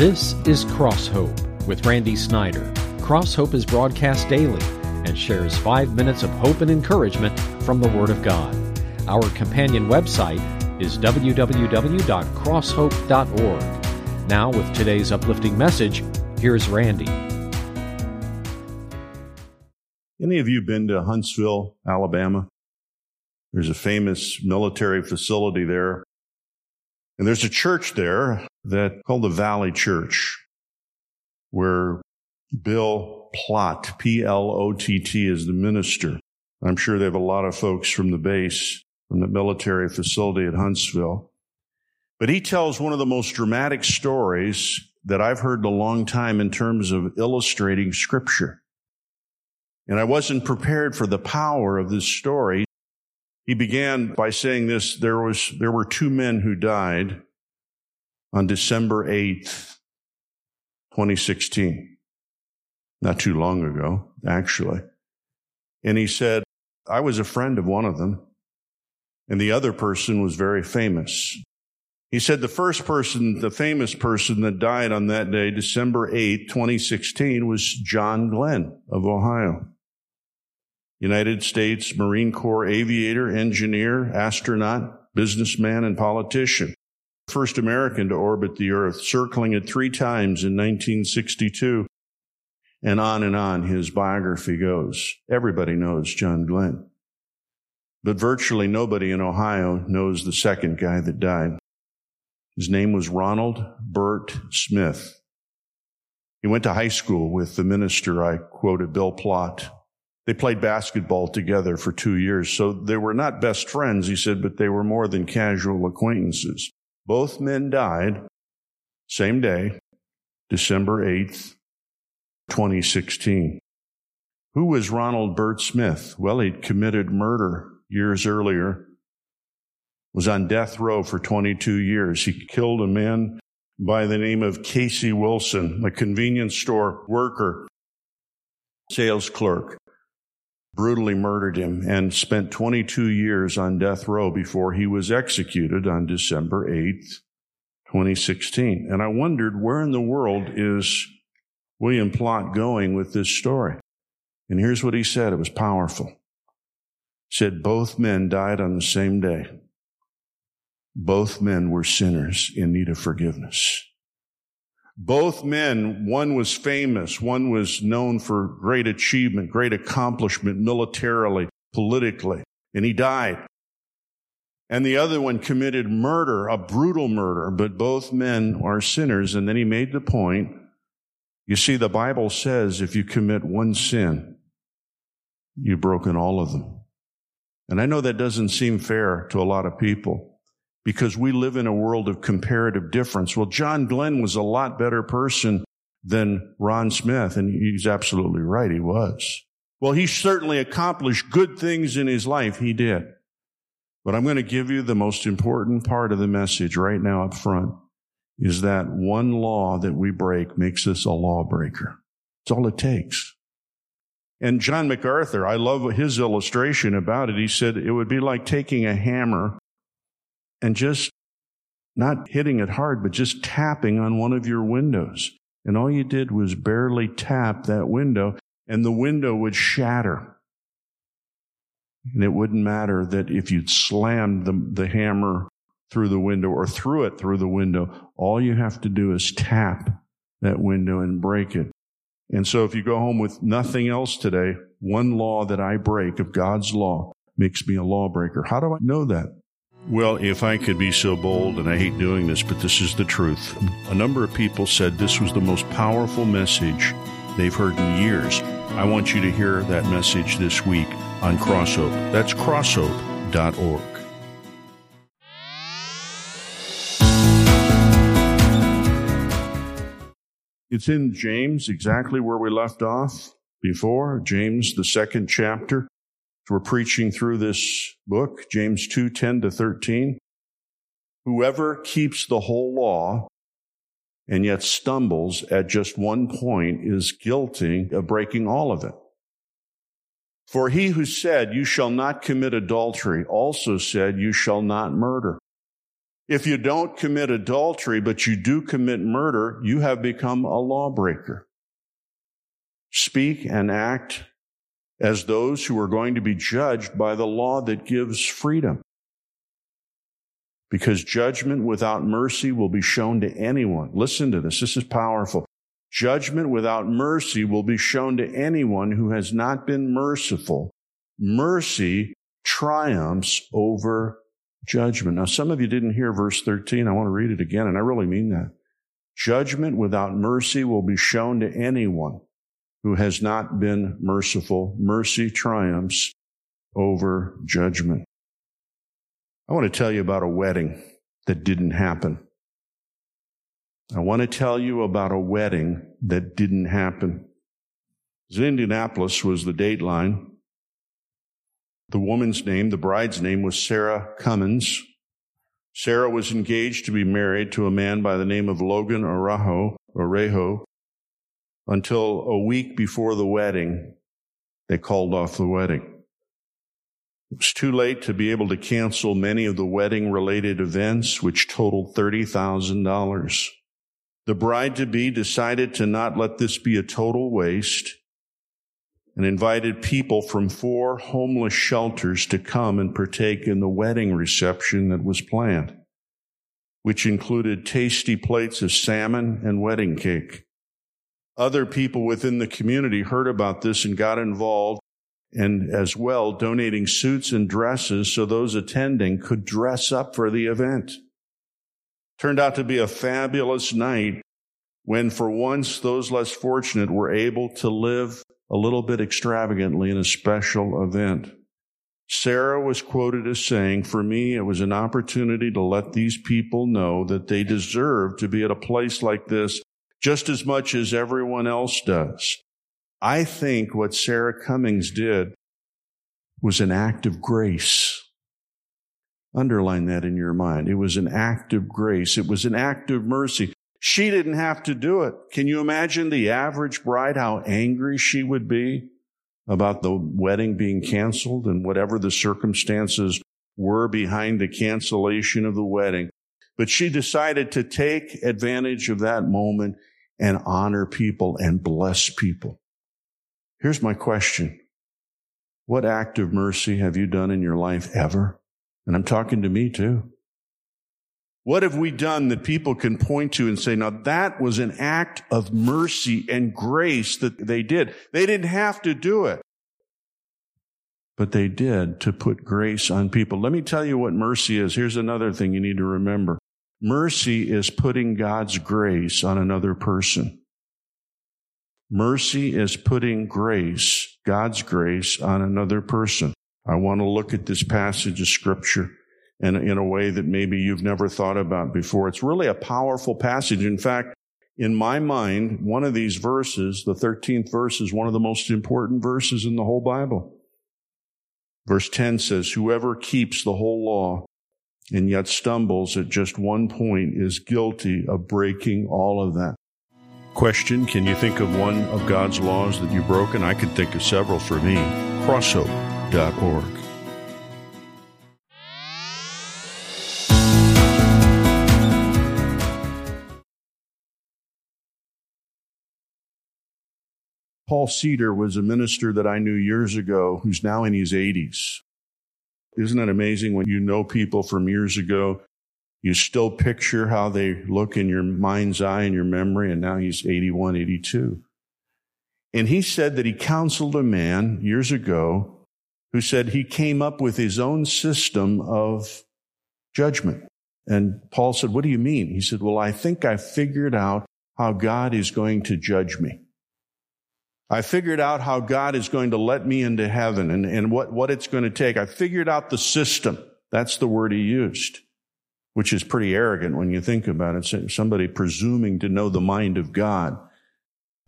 This is Cross Hope with Randy Snyder. Cross Hope is broadcast daily and shares five minutes of hope and encouragement from the Word of God. Our companion website is www.crosshope.org. Now, with today's uplifting message, here's Randy. Any of you been to Huntsville, Alabama? There's a famous military facility there. And there's a church there that called the Valley Church, where Bill Plott, P-L-O-T-T, is the minister. I'm sure they have a lot of folks from the base, from the military facility at Huntsville. But he tells one of the most dramatic stories that I've heard in a long time in terms of illustrating scripture. And I wasn't prepared for the power of this story. He began by saying this, there was, there were two men who died on December 8th, 2016. Not too long ago, actually. And he said, I was a friend of one of them, and the other person was very famous. He said the first person, the famous person that died on that day, December 8, 2016, was John Glenn of Ohio. United States Marine Corps aviator, engineer, astronaut, businessman, and politician. First American to orbit the Earth, circling it three times in 1962. And on and on his biography goes. Everybody knows John Glenn. But virtually nobody in Ohio knows the second guy that died. His name was Ronald Bert Smith. He went to high school with the minister I quoted, Bill Plott. They played basketball together for two years, so they were not best friends, he said, but they were more than casual acquaintances. Both men died same day, December 8th, 2016. Who was Ronald Bert Smith? Well, he'd committed murder years earlier, was on death row for 22 years. He killed a man by the name of Casey Wilson, a convenience store worker, sales clerk brutally murdered him and spent 22 years on death row before he was executed on December 8th, 2016. And I wondered where in the world is William Plott going with this story? And here's what he said. It was powerful. He said both men died on the same day. Both men were sinners in need of forgiveness. Both men, one was famous, one was known for great achievement, great accomplishment militarily, politically, and he died. And the other one committed murder, a brutal murder, but both men are sinners. And then he made the point, you see, the Bible says if you commit one sin, you've broken all of them. And I know that doesn't seem fair to a lot of people because we live in a world of comparative difference. Well, John Glenn was a lot better person than Ron Smith, and he's absolutely right. He was. Well, he certainly accomplished good things in his life. He did. But I'm going to give you the most important part of the message right now up front is that one law that we break makes us a lawbreaker. That's all it takes. And John MacArthur, I love his illustration about it. He said it would be like taking a hammer and just not hitting it hard, but just tapping on one of your windows. And all you did was barely tap that window and the window would shatter. And it wouldn't matter that if you'd slammed the, the hammer through the window or threw it through the window, all you have to do is tap that window and break it. And so if you go home with nothing else today, one law that I break of God's law makes me a lawbreaker. How do I know that? Well, if I could be so bold, and I hate doing this, but this is the truth. A number of people said this was the most powerful message they've heard in years. I want you to hear that message this week on Crosshope. That's crosshope.org. It's in James, exactly where we left off before, James, the second chapter. We're preaching through this book, James 2, 10 to 13. Whoever keeps the whole law and yet stumbles at just one point is guilty of breaking all of it. For he who said, you shall not commit adultery also said, you shall not murder. If you don't commit adultery, but you do commit murder, you have become a lawbreaker. Speak and act as those who are going to be judged by the law that gives freedom. Because judgment without mercy will be shown to anyone. Listen to this. This is powerful. Judgment without mercy will be shown to anyone who has not been merciful. Mercy triumphs over judgment. Now, some of you didn't hear verse 13. I want to read it again, and I really mean that. Judgment without mercy will be shown to anyone who has not been merciful. Mercy triumphs over judgment. I want to tell you about a wedding that didn't happen. I want to tell you about a wedding that didn't happen. Indianapolis was the dateline. The woman's name, the bride's name was Sarah Cummins. Sarah was engaged to be married to a man by the name of Logan Arajo, Orejo, until a week before the wedding, they called off the wedding. It was too late to be able to cancel many of the wedding related events, which totaled $30,000. The bride to be decided to not let this be a total waste and invited people from four homeless shelters to come and partake in the wedding reception that was planned, which included tasty plates of salmon and wedding cake. Other people within the community heard about this and got involved and as well donating suits and dresses so those attending could dress up for the event. Turned out to be a fabulous night when for once those less fortunate were able to live a little bit extravagantly in a special event. Sarah was quoted as saying, For me, it was an opportunity to let these people know that they deserve to be at a place like this just as much as everyone else does. I think what Sarah Cummings did was an act of grace. Underline that in your mind. It was an act of grace. It was an act of mercy. She didn't have to do it. Can you imagine the average bride, how angry she would be about the wedding being canceled and whatever the circumstances were behind the cancellation of the wedding? But she decided to take advantage of that moment and honor people and bless people. Here's my question. What act of mercy have you done in your life ever? And I'm talking to me too. What have we done that people can point to and say, now that was an act of mercy and grace that they did. They didn't have to do it, but they did to put grace on people. Let me tell you what mercy is. Here's another thing you need to remember. Mercy is putting God's grace on another person. Mercy is putting grace, God's grace on another person. I want to look at this passage of scripture in, in a way that maybe you've never thought about before. It's really a powerful passage. In fact, in my mind, one of these verses, the 13th verse, is one of the most important verses in the whole Bible. Verse 10 says, Whoever keeps the whole law and yet stumbles at just one point is guilty of breaking all of that. Question Can you think of one of God's laws that you've broken? I could think of several for me. Crosshope.org. Paul Cedar was a minister that I knew years ago who's now in his 80s. Isn't it amazing when you know people from years ago? You still picture how they look in your mind's eye and your memory, and now he's 81, 82. And he said that he counseled a man years ago who said he came up with his own system of judgment. And Paul said, What do you mean? He said, Well, I think I figured out how God is going to judge me. I figured out how God is going to let me into heaven and, and what, what it's going to take. I figured out the system. That's the word he used, which is pretty arrogant when you think about it. Somebody presuming to know the mind of God.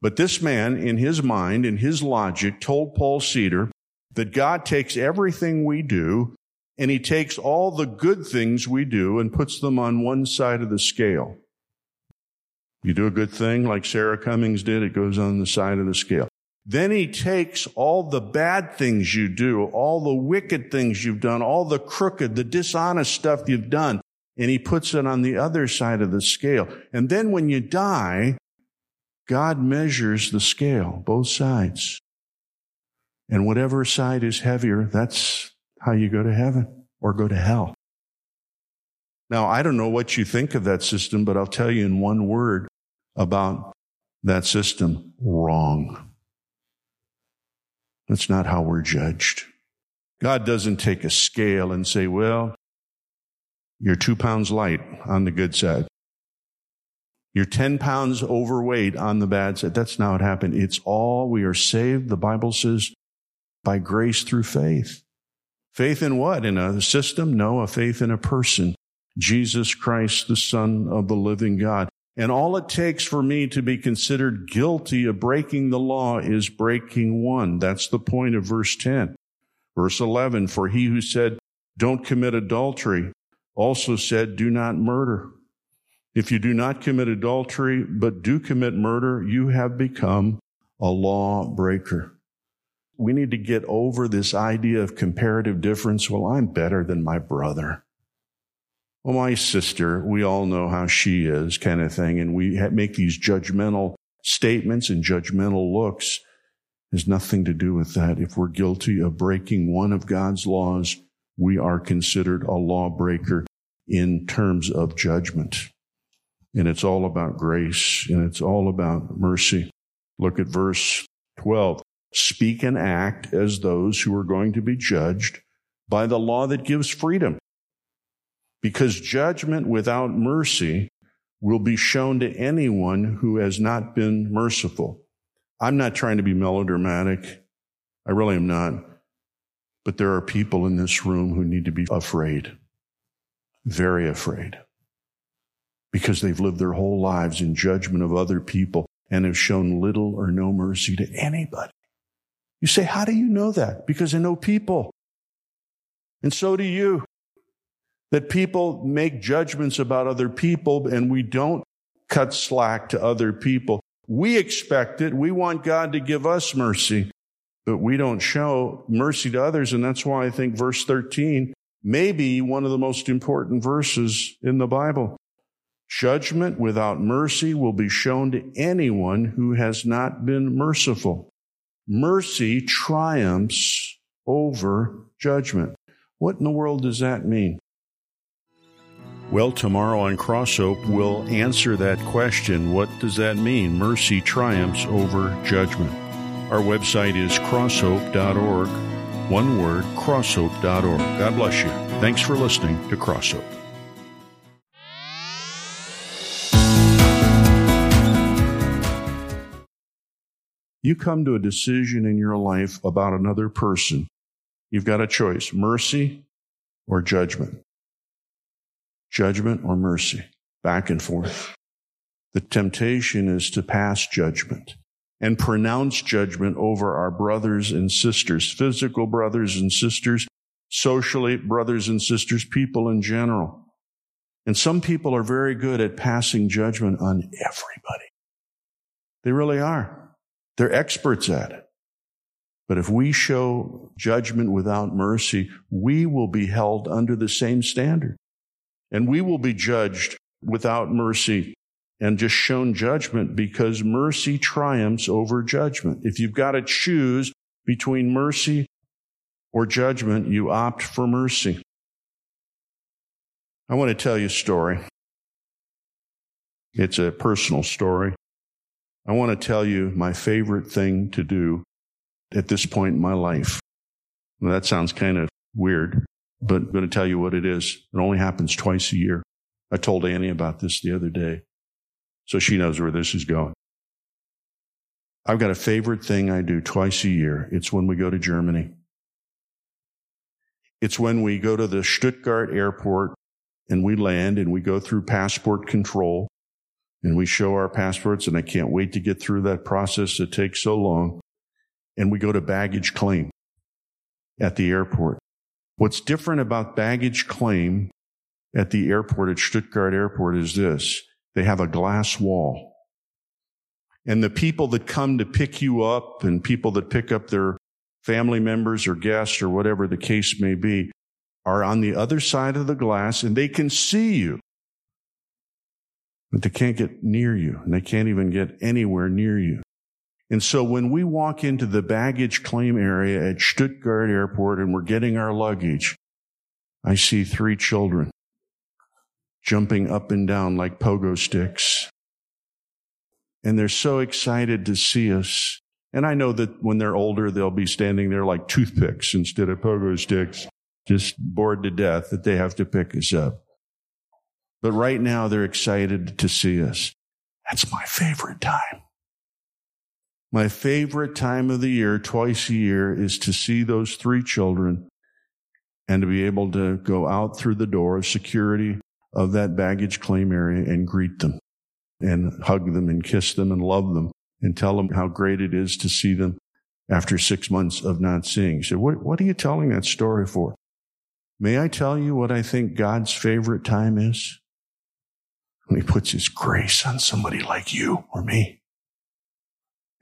But this man, in his mind, in his logic, told Paul Cedar that God takes everything we do and he takes all the good things we do and puts them on one side of the scale. You do a good thing like Sarah Cummings did, it goes on the side of the scale. Then he takes all the bad things you do, all the wicked things you've done, all the crooked, the dishonest stuff you've done, and he puts it on the other side of the scale. And then when you die, God measures the scale, both sides. And whatever side is heavier, that's how you go to heaven or go to hell. Now, I don't know what you think of that system, but I'll tell you in one word about that system wrong. That's not how we're judged. God doesn't take a scale and say, well, you're two pounds light on the good side. You're 10 pounds overweight on the bad side. That's not what happened. It's all we are saved, the Bible says, by grace through faith. Faith in what? In a system? No, a faith in a person. Jesus Christ, the Son of the living God. And all it takes for me to be considered guilty of breaking the law is breaking one. That's the point of verse 10. Verse 11, for he who said, don't commit adultery, also said, do not murder. If you do not commit adultery, but do commit murder, you have become a lawbreaker. We need to get over this idea of comparative difference. Well, I'm better than my brother. Well, my sister, we all know how she is, kind of thing. And we make these judgmental statements and judgmental looks. Has nothing to do with that. If we're guilty of breaking one of God's laws, we are considered a lawbreaker in terms of judgment. And it's all about grace and it's all about mercy. Look at verse 12. Speak and act as those who are going to be judged by the law that gives freedom because judgment without mercy will be shown to anyone who has not been merciful. I'm not trying to be melodramatic. I really am not. But there are people in this room who need to be afraid, very afraid, because they've lived their whole lives in judgment of other people and have shown little or no mercy to anybody. You say, how do you know that? Because I know people. And so do you that people make judgments about other people and we don't cut slack to other people. We expect it. We want God to give us mercy, but we don't show mercy to others. And that's why I think verse 13 may be one of the most important verses in the Bible. Judgment without mercy will be shown to anyone who has not been merciful. Mercy triumphs over judgment. What in the world does that mean? Well, tomorrow on Cross Hope, we'll answer that question. What does that mean? Mercy triumphs over judgment. Our website is crosshope.org. One word, crosshope.org. God bless you. Thanks for listening to Cross Hope. You come to a decision in your life about another person. You've got a choice mercy or judgment judgment or mercy, back and forth. The temptation is to pass judgment and pronounce judgment over our brothers and sisters, physical brothers and sisters, socially brothers and sisters, people in general. And some people are very good at passing judgment on everybody. They really are. They're experts at it. But if we show judgment without mercy, we will be held under the same standard and we will be judged without mercy and just shown judgment because mercy triumphs over judgment. If you've got to choose between mercy or judgment, you opt for mercy. I want to tell you a story. It's a personal story. I want to tell you my favorite thing to do at this point in my life. Well, that sounds kind of weird but I'm going to tell you what it is. It only happens twice a year. I told Annie about this the other day, so she knows where this is going. I've got a favorite thing I do twice a year. It's when we go to Germany. It's when we go to the Stuttgart airport and we land and we go through passport control and we show our passports and I can't wait to get through that process that takes so long. And we go to baggage claim at the airport. What's different about baggage claim at the airport at Stuttgart Airport is this. They have a glass wall. And the people that come to pick you up and people that pick up their family members or guests or whatever the case may be are on the other side of the glass and they can see you. But they can't get near you and they can't even get anywhere near you. And so when we walk into the baggage claim area at Stuttgart airport and we're getting our luggage, I see three children jumping up and down like pogo sticks. And they're so excited to see us. And I know that when they're older, they'll be standing there like toothpicks instead of pogo sticks, just bored to death that they have to pick us up. But right now they're excited to see us. That's my favorite time. My favorite time of the year, twice a year, is to see those three children and to be able to go out through the door, of security of that baggage claim area and greet them and hug them and kiss them and love them and tell them how great it is to see them after six months of not seeing. Said, what, what are you telling that story for? May I tell you what I think God's favorite time is? When he puts his grace on somebody like you or me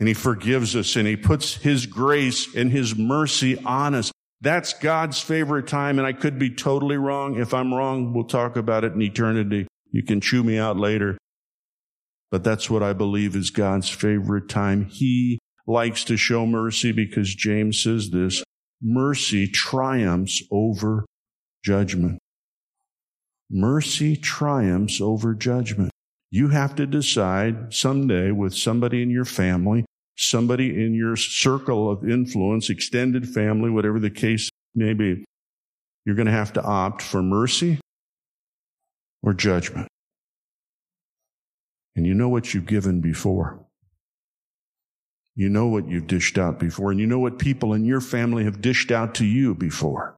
and he forgives us and he puts his grace and his mercy on us. That's God's favorite time. And I could be totally wrong. If I'm wrong, we'll talk about it in eternity. You can chew me out later. But that's what I believe is God's favorite time. He likes to show mercy because James says this, mercy triumphs over judgment. Mercy triumphs over judgment. You have to decide someday with somebody in your family, somebody in your circle of influence, extended family, whatever the case may be. You're going to have to opt for mercy or judgment. And you know what you've given before. You know what you've dished out before, and you know what people in your family have dished out to you before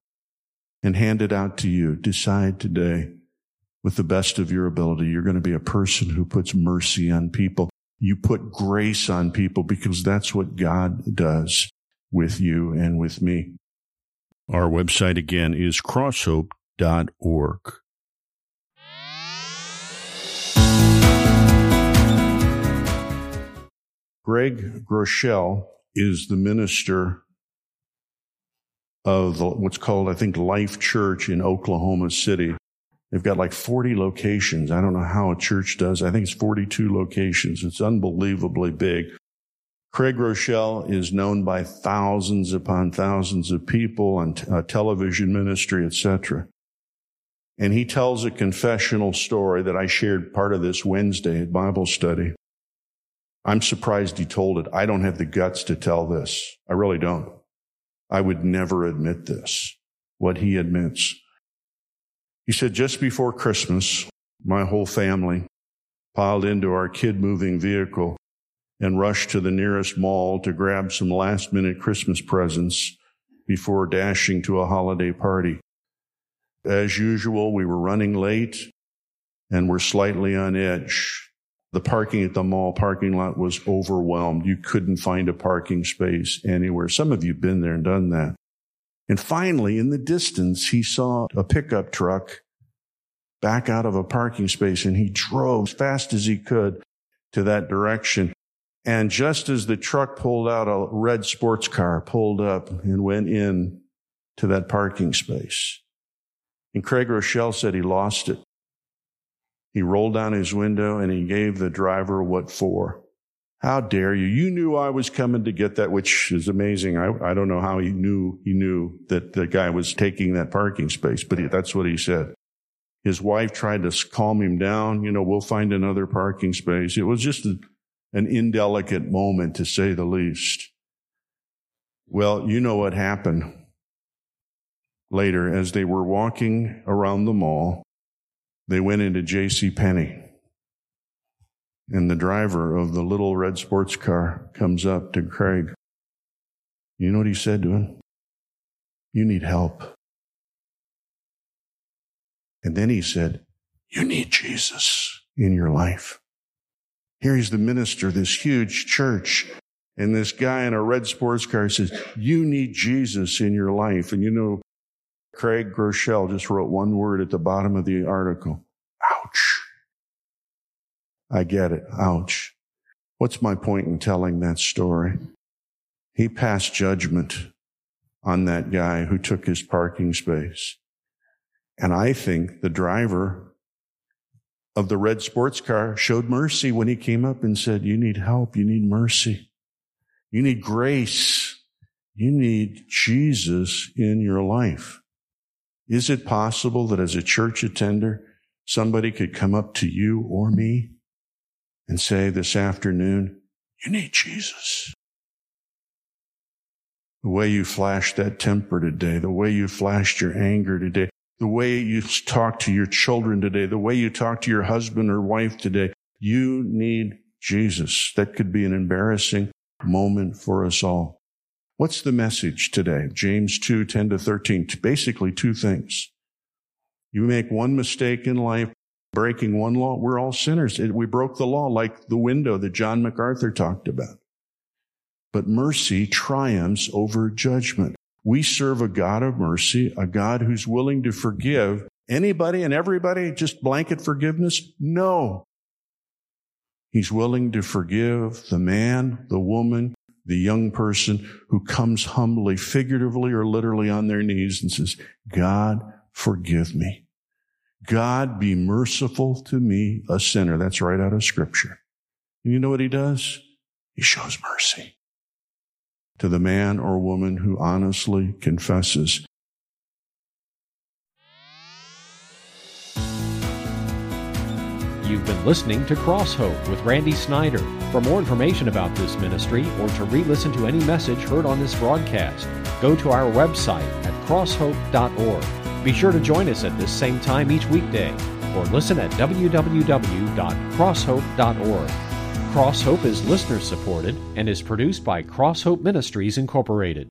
and handed out to you. Decide today with the best of your ability. You're going to be a person who puts mercy on people. You put grace on people because that's what God does with you and with me. Our website again is crosshope.org. Craig Groeschel is the minister of what's called, I think, Life Church in Oklahoma City. They've got like 40 locations. I don't know how a church does. I think it's 42 locations. It's unbelievably big. Craig Groeschel is known by thousands upon thousands of people on uh, television ministry, etc. And he tells a confessional story that I shared part of this Wednesday at Bible study. I'm surprised he told it. I don't have the guts to tell this. I really don't. I would never admit this, what he admits. He said, just before Christmas, my whole family piled into our kid moving vehicle and rushed to the nearest mall to grab some last minute Christmas presents before dashing to a holiday party. As usual, we were running late and were slightly on edge. The parking at the mall parking lot was overwhelmed. You couldn't find a parking space anywhere. Some of you have been there and done that. And finally, in the distance, he saw a pickup truck back out of a parking space and he drove as fast as he could to that direction. And just as the truck pulled out, a red sports car pulled up and went in to that parking space. And Craig Groeschel said he lost it. He rolled down his window and he gave the driver what for. How dare you? You knew I was coming to get that, which is amazing. I, I don't know how he knew he knew that the guy was taking that parking space, but he, that's what he said. His wife tried to calm him down. You know, we'll find another parking space. It was just a, an indelicate moment to say the least. Well, you know what happened later as they were walking around the mall. They went into J.C. Penney. And the driver of the little red sports car comes up to Craig. You know what he said to him? You need help. And then he said, You need Jesus in your life. Here he's the minister, this huge church. And this guy in a red sports car says, You need Jesus in your life. And you know, Craig Groeschel just wrote one word at the bottom of the article I get it. Ouch. What's my point in telling that story? He passed judgment on that guy who took his parking space. And I think the driver of the red sports car showed mercy when he came up and said, You need help. You need mercy. You need grace. You need Jesus in your life. Is it possible that as a church attender, somebody could come up to you or me and say this afternoon, You need Jesus? The way you flashed that temper today, the way you flashed your anger today, the way you talk to your children today, the way you talk to your husband or wife today, you need Jesus. That could be an embarrassing moment for us all. What's the message today? James 2, 10 to 13. Basically two things. You make one mistake in life, breaking one law. We're all sinners. We broke the law like the window that John MacArthur talked about. But mercy triumphs over judgment. We serve a God of mercy, a God who's willing to forgive anybody and everybody, just blanket forgiveness? No. He's willing to forgive the man, the woman, the young person who comes humbly, figuratively or literally on their knees and says, God, forgive me. God, be merciful to me, a sinner. That's right out of scripture. And you know what he does? He shows mercy to the man or woman who honestly confesses. You've been listening to Cross Hope with Randy Snyder. For more information about this ministry or to re listen to any message heard on this broadcast, go to our website at crosshope.org. Be sure to join us at this same time each weekday or listen at www.crosshope.org. Cross Hope is listener supported and is produced by Cross Hope Ministries Incorporated.